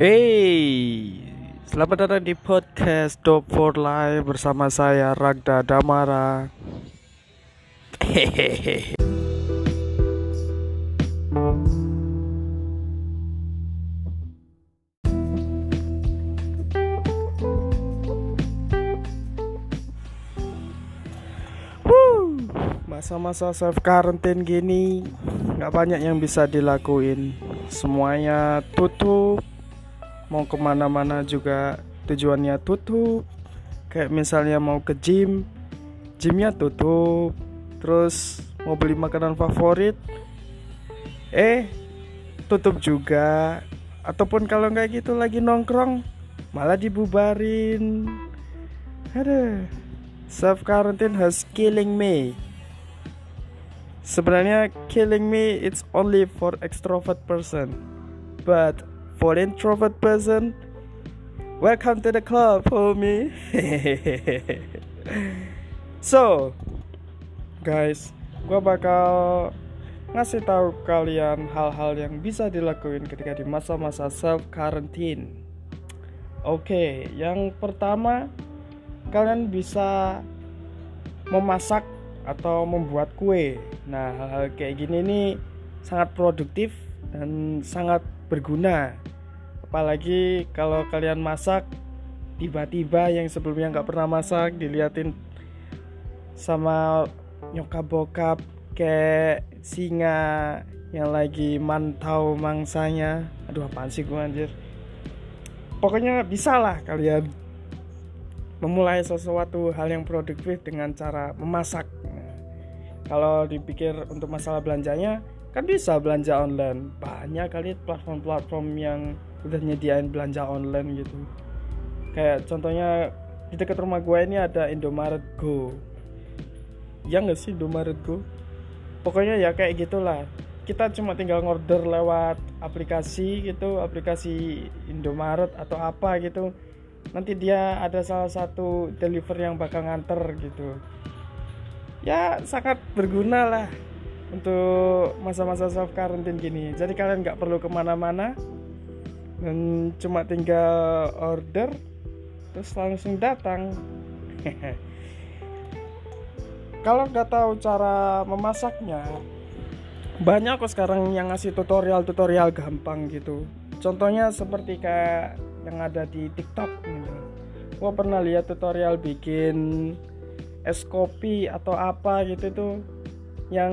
Hey, selamat datang di podcast Dope for Life bersama saya Ragda Damara. Hehehe. Masa-masa self quarantine gini nggak banyak yang bisa dilakuin. Semuanya tutup, mau ke mana-mana juga tujuannya tutup. Kayak misalnya mau ke gym gymnya tutup. Terus mau beli makanan favorit eh tutup juga. Ataupun kalau nggak gitu lagi nongkrong malah dibubarin. Ada. Self quarantine has killing me. Sebenarnya killing me it's only for extrovert person. But for introvert person. Welcome to the club homie. So guys gua bakal ngasih tahu kalian hal-hal yang bisa dilakuin ketika di masa-masa self quarantine oke yang pertama kalian bisa memasak atau membuat kue. Nah hal-hal kayak gini nih sangat produktif dan sangat berguna. Apalagi kalau kalian masak tiba-tiba yang sebelumnya nggak pernah masak diliatin sama nyokap bokap kayak singa yang lagi mantau mangsanya. Aduh apaan sih gue anjir? Pokoknya bisa lah kalian memulai sesuatu hal yang produktif dengan cara memasak. Nah, kalau dipikir untuk masalah belanjanya kan bisa belanja online. Banyak kali platform-platform yang udah nyediain belanja online gitu. Kayak contohnya di dekat rumah gue ini ada Indomaret Go. Ya nggak sih Indomaret Go? Pokoknya ya kayak gitulah. Kita cuma tinggal ngorder lewat aplikasi gitu aplikasi Indomaret atau apa gitu. Nanti dia ada salah satu deliver yang bakal nganter gitu. Ya sangat berguna lah untuk masa-masa self quarantine gini. Jadi kalian nggak perlu ke mana-mana dan cuma tinggal order terus langsung datang. Kalau nggak tahu cara memasaknya banyak kok sekarang yang ngasih tutorial-tutorial gampang gitu. Contohnya seperti kayak yang ada di TikTok gitu. Gua pernah lihat tutorial bikin es kopi atau apa gitu tuh yang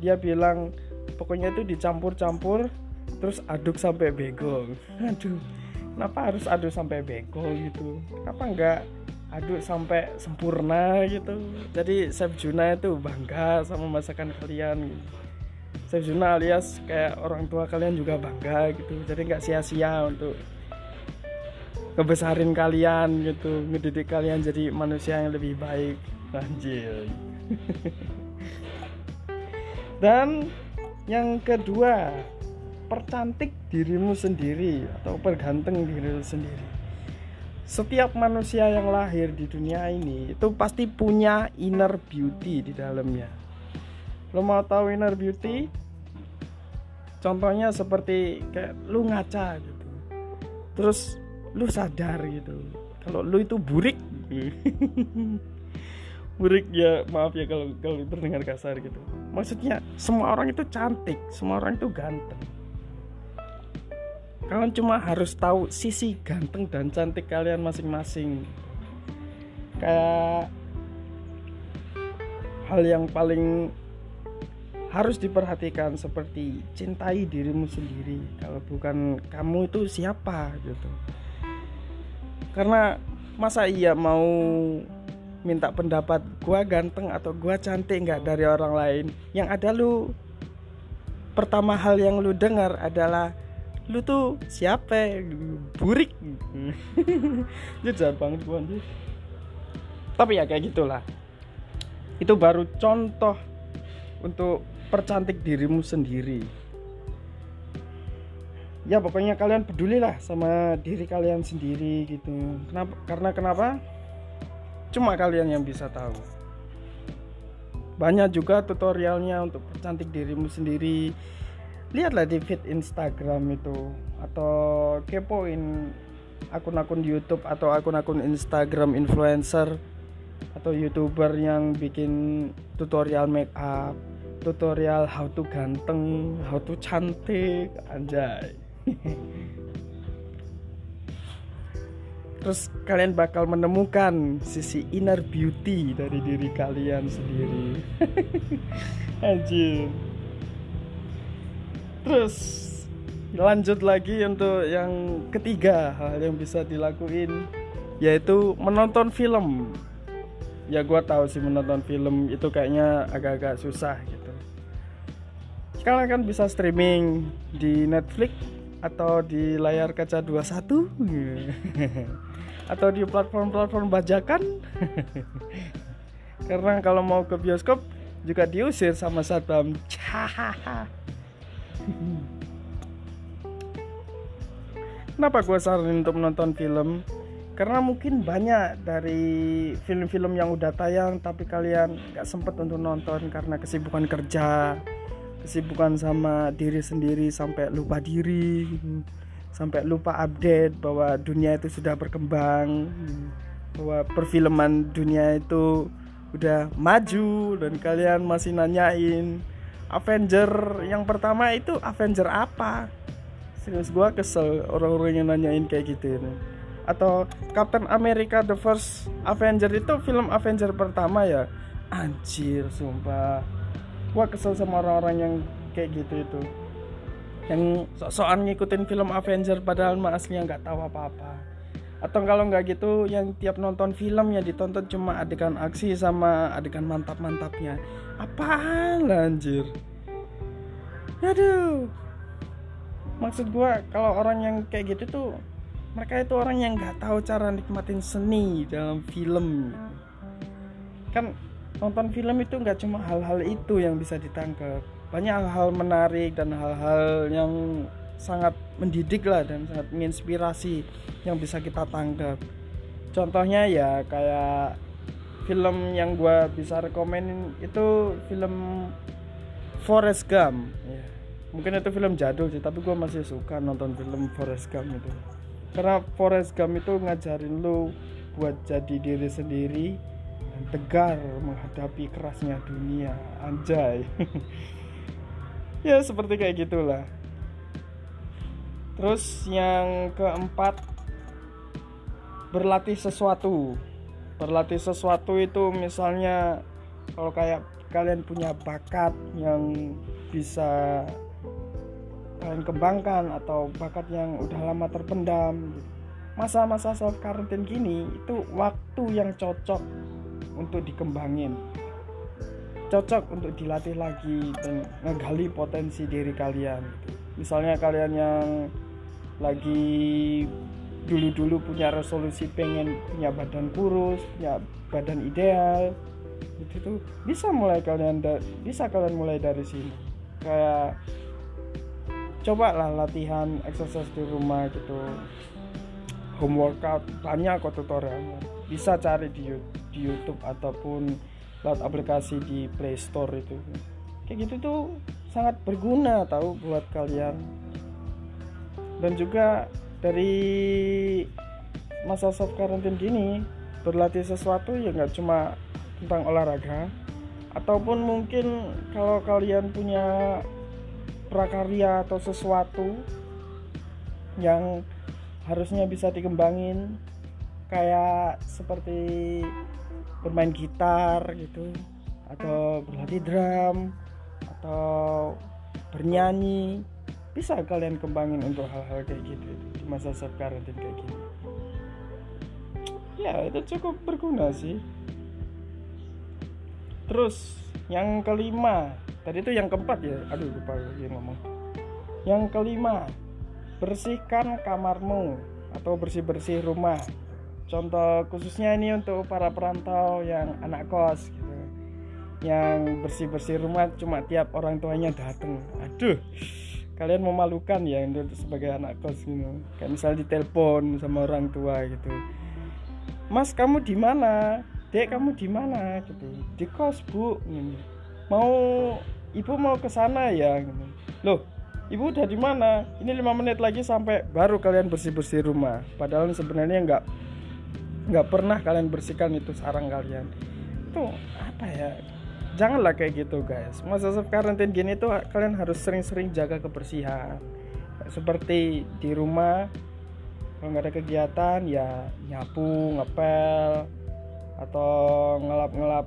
dia bilang pokoknya itu dicampur-campur terus aduk sampai bego. Aduh, kenapa harus aduk sampai bego gitu? Kenapa enggak aduk sampai sempurna gitu? Jadi Chef Juna itu bangga sama masakan kalian gitu. Chef Juna alias kayak orang tua kalian juga bangga gitu. Jadi nggak sia-sia untuk ngebesarin kalian gitu ngedidik kalian jadi manusia yang lebih baik anjir dan yang kedua percantik dirimu sendiri atau perganteng dirimu sendiri. Setiap manusia yang lahir di dunia ini itu pasti punya inner beauty di dalamnya. Lo mau tahu inner beauty? Contohnya seperti kayak lu ngaca gitu. Terus lu sadar gitu. Kalau lu itu burik burik ya maaf ya kalau kalau terdengar kasar gitu. Maksudnya semua orang itu cantik semua orang itu ganteng. Kalian cuma harus tahu sisi ganteng dan cantik kalian masing-masing. Kayak hal yang paling harus diperhatikan seperti cintai dirimu sendiri. Kalau bukan kamu itu siapa gitu. Karena masa iya mau minta pendapat gua ganteng atau gua cantik nggak? Dari orang lain. Yang ada lu pertama hal yang lu dengar adalah lu tuh siapa? Burik. Jajan banget gua anjir. Tapi ya kayak gitulah. Itu baru contoh untuk percantik dirimu sendiri. Ya pokoknya kalian pedulilah sama diri kalian sendiri gitu. Kenapa karena kenapa cuma kalian yang bisa tahu. Banyak juga tutorialnya untuk percantik dirimu sendiri. Lihatlah di feed Instagram itu atau kepoin akun-akun YouTube atau akun-akun Instagram influencer atau youtuber yang bikin tutorial make up tutorial how to ganteng how to cantik anjay terus kalian bakal menemukan sisi inner beauty dari diri kalian sendiri. Anjir. Terus lanjut lagi untuk yang ketiga hal yang bisa dilakuin yaitu menonton film. Ya gue tahu sih menonton film itu kayaknya agak-agak susah gitu. Sekarang kan bisa streaming di Netflix atau di layar kaca 21 atau di platform-platform bajakan. Karena kalau mau ke bioskop juga diusir sama satpam. Kenapa gue saranin untuk menonton film? Karena mungkin banyak dari film-film yang udah tayang tapi kalian gak sempet untuk nonton karena kesibukan kerja kesibukan sama diri sendiri sampai lupa diri sampai lupa update bahwa dunia itu sudah berkembang bahwa perfilman dunia itu udah maju dan kalian masih nanyain Avenger. Yang pertama itu Avenger apa? Serius gua kesel orang-orang yang nanyain kayak gitu ini. Atau Captain America the First Avenger itu film Avenger pertama ya? Anjir sumpah. Gua kesel sama orang-orang yang kayak gitu itu yang sok-sokan ngikutin film Avenger padahal mah aslinya nggak tahu apa-apa. Atau kalau nggak gitu yang tiap nonton film ya ditonton cuma adegan aksi sama adegan mantap-mantapnya. Apaan lah anjir? Aduh. Maksud gua kalau orang yang kayak gitu tuh mereka itu orang yang nggak tahu cara nikmatin seni dalam film. Kan nonton film itu nggak cuma hal-hal itu yang bisa ditangkap banyak hal-hal menarik dan hal-hal yang sangat mendidik lah dan sangat menginspirasi yang bisa kita tangkap contohnya ya kayak film yang gue bisa rekomenin itu film Forrest Gump. Ya. mungkin itu film jadul sih tapi gue masih suka nonton film Forrest Gump itu. Karena Forrest Gump itu ngajarin lu buat jadi diri sendiri dan tegar menghadapi kerasnya dunia. Anjay ya seperti kayak gitulah. Terus yang keempat berlatih sesuatu. Berlatih sesuatu itu misalnya kalau kayak kalian punya bakat yang bisa kalian kembangkan atau bakat yang udah lama terpendam masa-masa self quarantine gini itu waktu yang cocok untuk dikembangin cocok untuk dilatih lagi dan ngegali potensi diri kalian misalnya kalian yang lagi dulu-dulu punya resolusi pengen punya badan kurus punya badan ideal itu tuh bisa mulai kalian bisa kalian mulai dari sini. Kayak coba lah latihan exercise di rumah gitu. Home workout banyak kok tutorialnya. Bisa cari di, di YouTube ataupun lewat aplikasi di Play Store itu. Kayak gitu tuh sangat berguna tahu buat kalian. Dan juga dari masa self quarantine gini berlatih sesuatu ya nggak cuma tentang olahraga ataupun mungkin kalau kalian punya prakarya atau sesuatu yang harusnya bisa dikembangin kayak seperti bermain gitar gitu atau berlatih drum atau bernyanyi. Bisa kalian kembangin untuk hal-hal kayak gitu di masa self quarantine kayak gini. Ya itu cukup berguna sih. Terus yang kelima. Tadi itu yang keempat ya? Aduh lupa lagi ngomong. Yang kelima bersihkan kamarmu atau bersih-bersih rumah contoh khususnya ini untuk para perantau yang anak kos gitu. Yang bersih-bersih rumah cuma tiap orang tuanya datang aduh kalian memalukan ya untuk sebagai anak kos gitu. Kayak misalnya ditelepon sama orang tua gitu. Mas kamu di mana? Dek kamu di mana? gitu. Di kos bu. Gitu. mau ibu mau ke sana ya? Loh ibu udah di mana? Ini lima menit lagi sampai baru kalian bersih bersih rumah. Padahal sebenarnya nggak nggak pernah kalian bersihkan itu sarang kalian. Itu apa ya? Janganlah kayak gitu guys. Masa karantin gini tuh kalian harus sering-sering jaga kebersihan. Seperti di rumah kalau nggak ada kegiatan ya nyapu ngepel atau ngelap-ngelap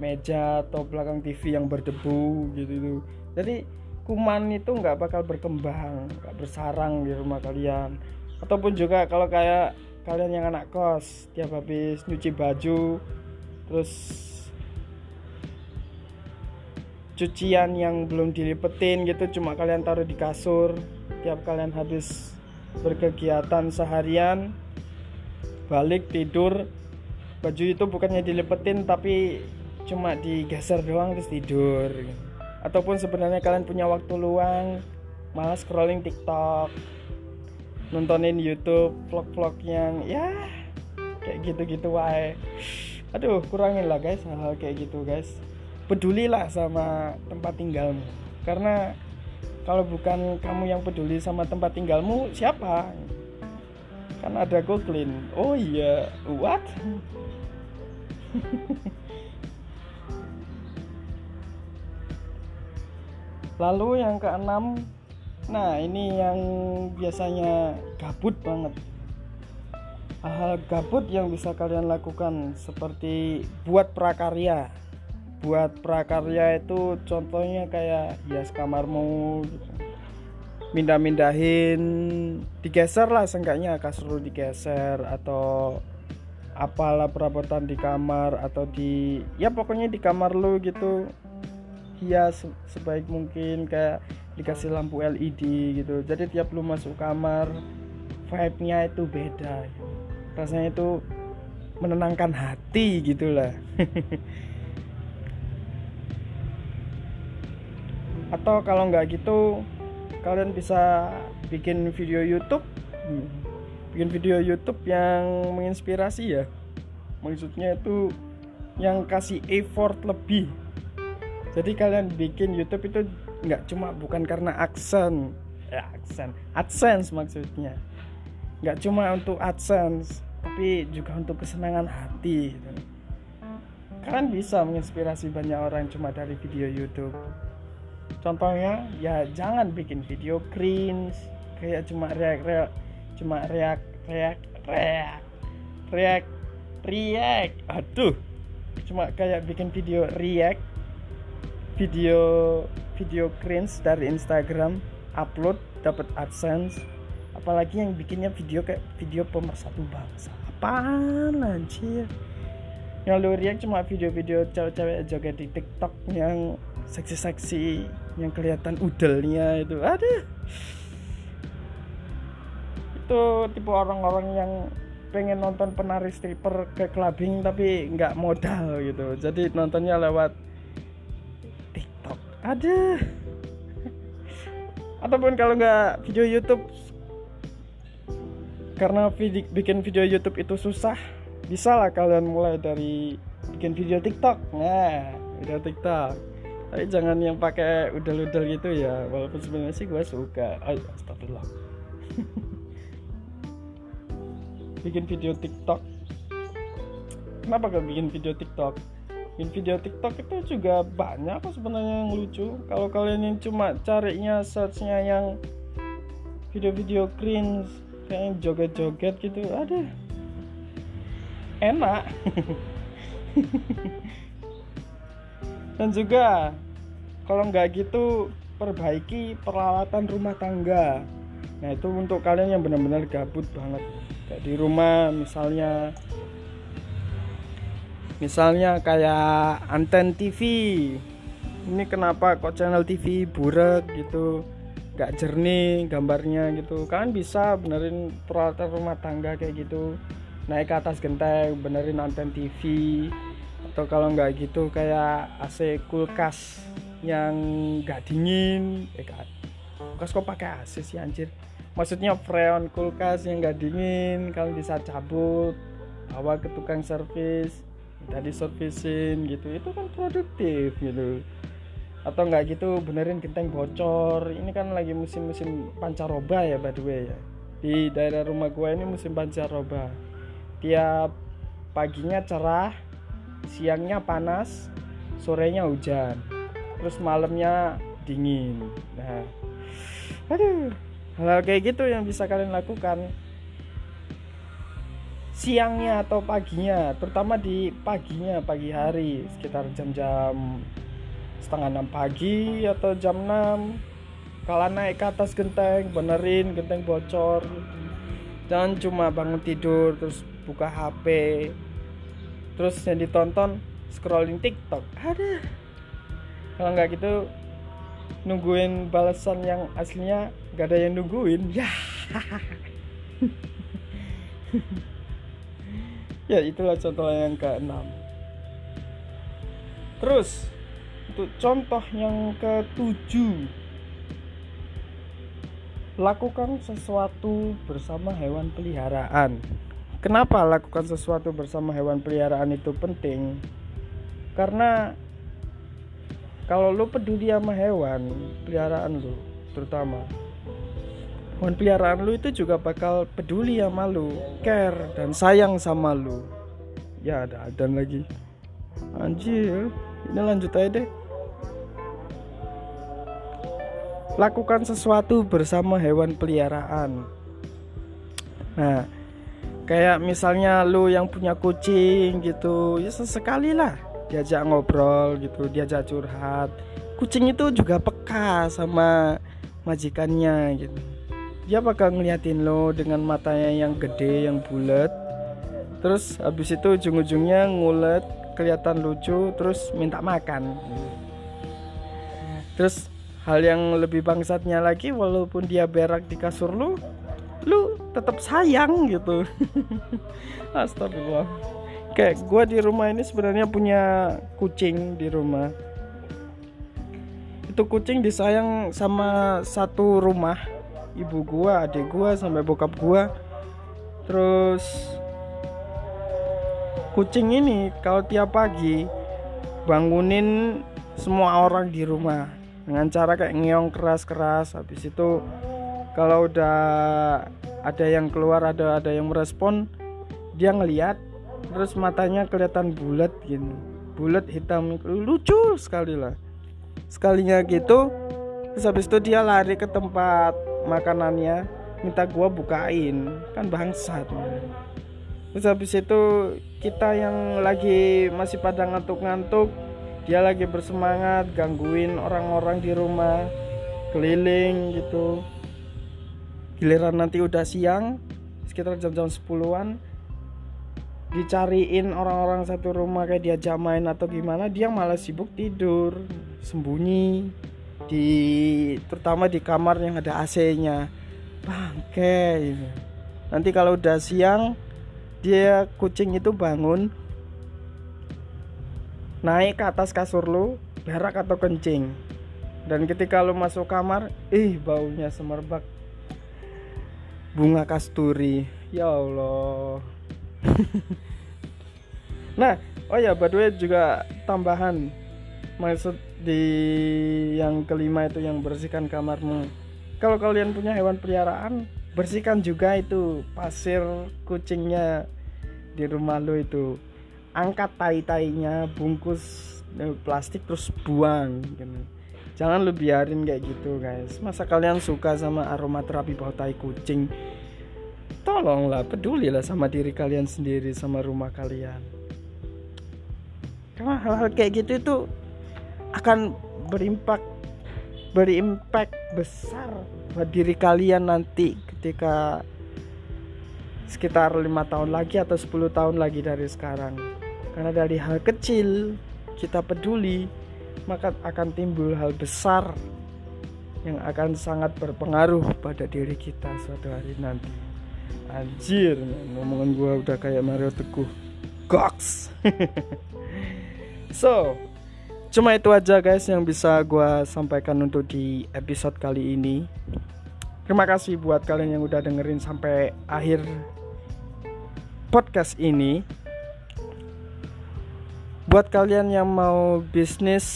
meja atau belakang TV yang berdebu gitu. Jadi kuman itu nggak bakal berkembang nggak bersarang di rumah kalian. Ataupun juga kalau kayak kalian yang anak kos tiap habis nyuci baju terus cucian yang belum dilipetin gitu cuma kalian taruh di kasur tiap kalian habis berkegiatan seharian balik tidur. Baju itu bukannya dilipetin tapi cuma digeser doang terus tidur. Ataupun sebenarnya kalian punya waktu luang malah scrolling TikTok nontonin YouTube vlog-vlog yang ya kayak gitu-gitu wae. Aduh kurangin lah guys hal-hal kayak gitu guys. Pedulilah sama tempat tinggalmu. Karena kalau bukan kamu yang peduli sama tempat tinggalmu siapa? Kan ada Googlin oh iya. What? Lalu yang keenam, nah ini yang biasanya gabut banget. Hal-hal gabut yang bisa kalian lakukan seperti buat prakarya. Buat prakarya itu contohnya kayak hias kamarmu gitu. Mindah-mindahin digeser lah seenggaknya kasur digeser atau apalah perabotan di kamar atau di ya pokoknya di kamar lu gitu hias sebaik mungkin kayak dikasih lampu LED gitu. Jadi tiap lu masuk kamar vibe-nya itu beda rasanya itu menenangkan hati gitulah atau kalau nggak gitu kalian bisa bikin video YouTube. Bikin video YouTube yang menginspirasi ya. Maksudnya itu yang kasih effort lebih. Jadi kalian bikin YouTube itu nggak cuma bukan karena aksen. Ya aksen. Adsense maksudnya. Nggak cuma untuk adsense tapi juga untuk kesenangan hati gitu. kalian bisa menginspirasi banyak orang cuma dari video YouTube. Contohnya ya jangan bikin video cringe kayak cuma reak reak cuma reak reak reak reak reak aduh. Cuma kayak bikin video react video video cringe dari Instagram upload dapat AdSense. Apalagi yang bikinnya video kayak video pemersatu bangsa. Apaan anjir? Yang lu react cuma video-video cewek-cewek joget di TikTok yang seksi-seksi yang kelihatan udelnya itu. Ada itu tipe orang-orang yang pengen nonton penari stripper ke clubbing tapi nggak modal gitu. Jadi nontonnya lewat ada ataupun kalau nggak video YouTube. Karena vid bikin video YouTube itu susah bisa lah kalian mulai dari bikin video TikTok. Nah video TikTok. Tapi jangan yang pakai udel-udel gitu ya. Walaupun sebenarnya sih gue suka. Oh, astagfirullah. Bikin video TikTok. Kenapa gak bikin video TikTok video TikTok itu juga banyak kok sebenarnya yang lucu. Kalau kalian yang cuma carinya searchnya yang video-video cringe kayak joget-joget gitu ada. Enak. Dan juga kalau nggak gitu perbaiki peralatan rumah tangga. Nah itu untuk kalian yang benar-benar gabut banget. Kayak di rumah misalnya misalnya kayak anten TV ini kenapa kok channel TV buret gitu? Gak jernih gambarnya gitu. Kalian bisa benerin peralatan rumah tangga kayak gitu. Naik ke atas genteng benerin anten TV atau kalau nggak gitu kayak AC kulkas yang gak dingin. Eh gak kulkas kok pakai AC sih anjir? Maksudnya freon kulkas yang gak dingin kalian bisa cabut bawa ke tukang servis tadi servicing gitu. Itu kan produktif gitu. Atau nggak gitu benerin genteng bocor. Ini kan lagi musim-musim pancaroba ya by the way ya. Di daerah rumah gue ini musim pancaroba. Tiap paginya cerah siangnya panas sorenya hujan. Terus malamnya dingin. Nah aduh hal, -hal kayak gitu yang bisa kalian lakukan siangnya atau paginya terutama di paginya pagi hari sekitar jam-jam setengah enam pagi atau jam 6 kalau naik ke atas genteng benerin genteng bocor. Jangan cuma bangun tidur terus buka HP terus yang ditonton scrolling TikTok. Ada kalau nggak gitu nungguin balasan yang aslinya gak ada yang nungguin. Ya ya itulah contoh yang keenam. Terus untuk contoh yang ketujuh. Lakukan sesuatu bersama hewan peliharaan. Kenapa lakukan sesuatu bersama hewan peliharaan itu penting? Karena kalau lo peduli sama hewan peliharaan lo terutama hewan peliharaan lo itu juga bakal peduli sama lo care dan sayang sama lo ya ada dan lagi. Anjir ini lanjut aja deh. Lakukan sesuatu bersama hewan peliharaan. Nah kayak misalnya lu yang punya kucing gitu ya sesekali lah diajak ngobrol gitu diajak curhat. Kucing itu juga peka sama majikannya gitu dia bakal ngeliatin lo dengan matanya yang gede yang bulat. Terus habis itu ujung-ujungnya ngulet kelihatan lucu terus minta makan. Terus hal yang lebih bangsatnya lagi walaupun dia berak di kasur lu lu tetap sayang gitu. Astagfirullah. Kayak gue di rumah ini sebenarnya punya kucing di rumah. Itu kucing disayang sama satu rumah ibu gue adik gue sampai bokap gue terus kucing ini kalau tiap pagi bangunin semua orang di rumah dengan cara kayak ngeong keras-keras. Habis itu kalau udah ada yang keluar ada ada yang merespon dia ngeliat terus matanya kelihatan bulat gitu. Bulat hitam lucu sekali lah. Sekalinya gitu terus habis itu dia lari ke tempat makanannya minta gua bukain. Kan bangsat. Terus habis itu kita yang lagi masih pada ngantuk-ngantuk dia lagi bersemangat gangguin orang-orang di rumah keliling gitu. Giliran nanti udah siang sekitar jam-jam 10-an dicariin orang-orang satu rumah kayak diajak main atau gimana dia malah sibuk tidur sembunyi di terutama di kamar yang ada AC-nya bangke nanti kalau udah siang dia kucing itu bangun naik ke atas kasur lu berak atau kencing. Dan ketika lu masuk kamar ih baunya semerbak. Bunga kasturi. Ya Allah. Nah oh ya by the way juga tambahan. Maksud di yang kelima itu yang bersihkan kamarmu. Kalau kalian punya hewan peliharaan bersihkan juga itu pasir kucingnya di rumah lo itu. Angkat tai-tainya bungkus eh, plastik terus buang gitu. Jangan lu biarin kayak gitu guys. Masa kalian suka sama aroma terapi bau tai kucing? Tolonglah pedulilah sama diri kalian sendiri sama rumah kalian. Karena hal-hal kayak gitu itu akan berimpak berimpact besar buat diri kalian nanti ketika sekitar lima tahun lagi atau 10 tahun lagi dari sekarang. Karena dari hal kecil kita peduli maka akan timbul hal besar yang akan sangat berpengaruh pada diri kita suatu hari nanti. Anjir ngomongan gue udah kayak Mario Teguh. Goks. So cuma itu aja guys yang bisa gue sampaikan untuk di episode kali ini. Terima kasih buat kalian yang udah dengerin sampai akhir podcast ini. Buat kalian yang mau bisnis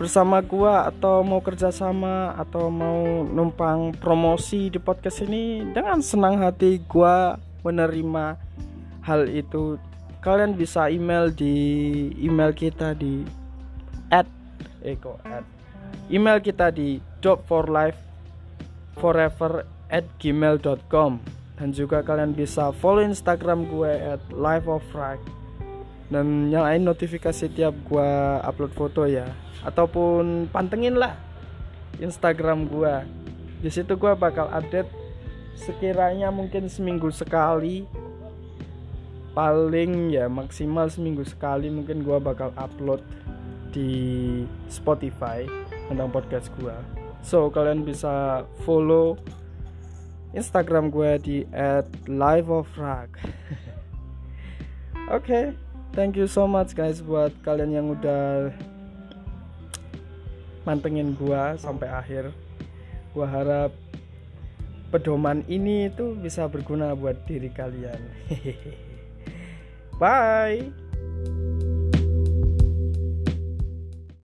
bersama gua atau mau kerjasama atau mau numpang promosi di podcast ini dengan senang hati gua menerima hal itu. Kalian bisa email di email kita di eko at email kita di job for life forever at gmail.com dan juga kalian bisa follow instagram gue at life of Rag. Dan nyalain notifikasi tiap gue upload foto ya. Ataupun pantengin lah Instagram gua. Di situ gua bakal update sekiranya mungkin seminggu sekali. Paling ya maksimal seminggu sekali mungkin gua bakal upload di Spotify tentang podcast gua. So kalian bisa follow Instagram gue di at live of rock oke okay, thank you so much guys buat kalian yang udah mantengin gua sampai akhir. Gua harap pedoman ini itu bisa berguna buat diri kalian. Bye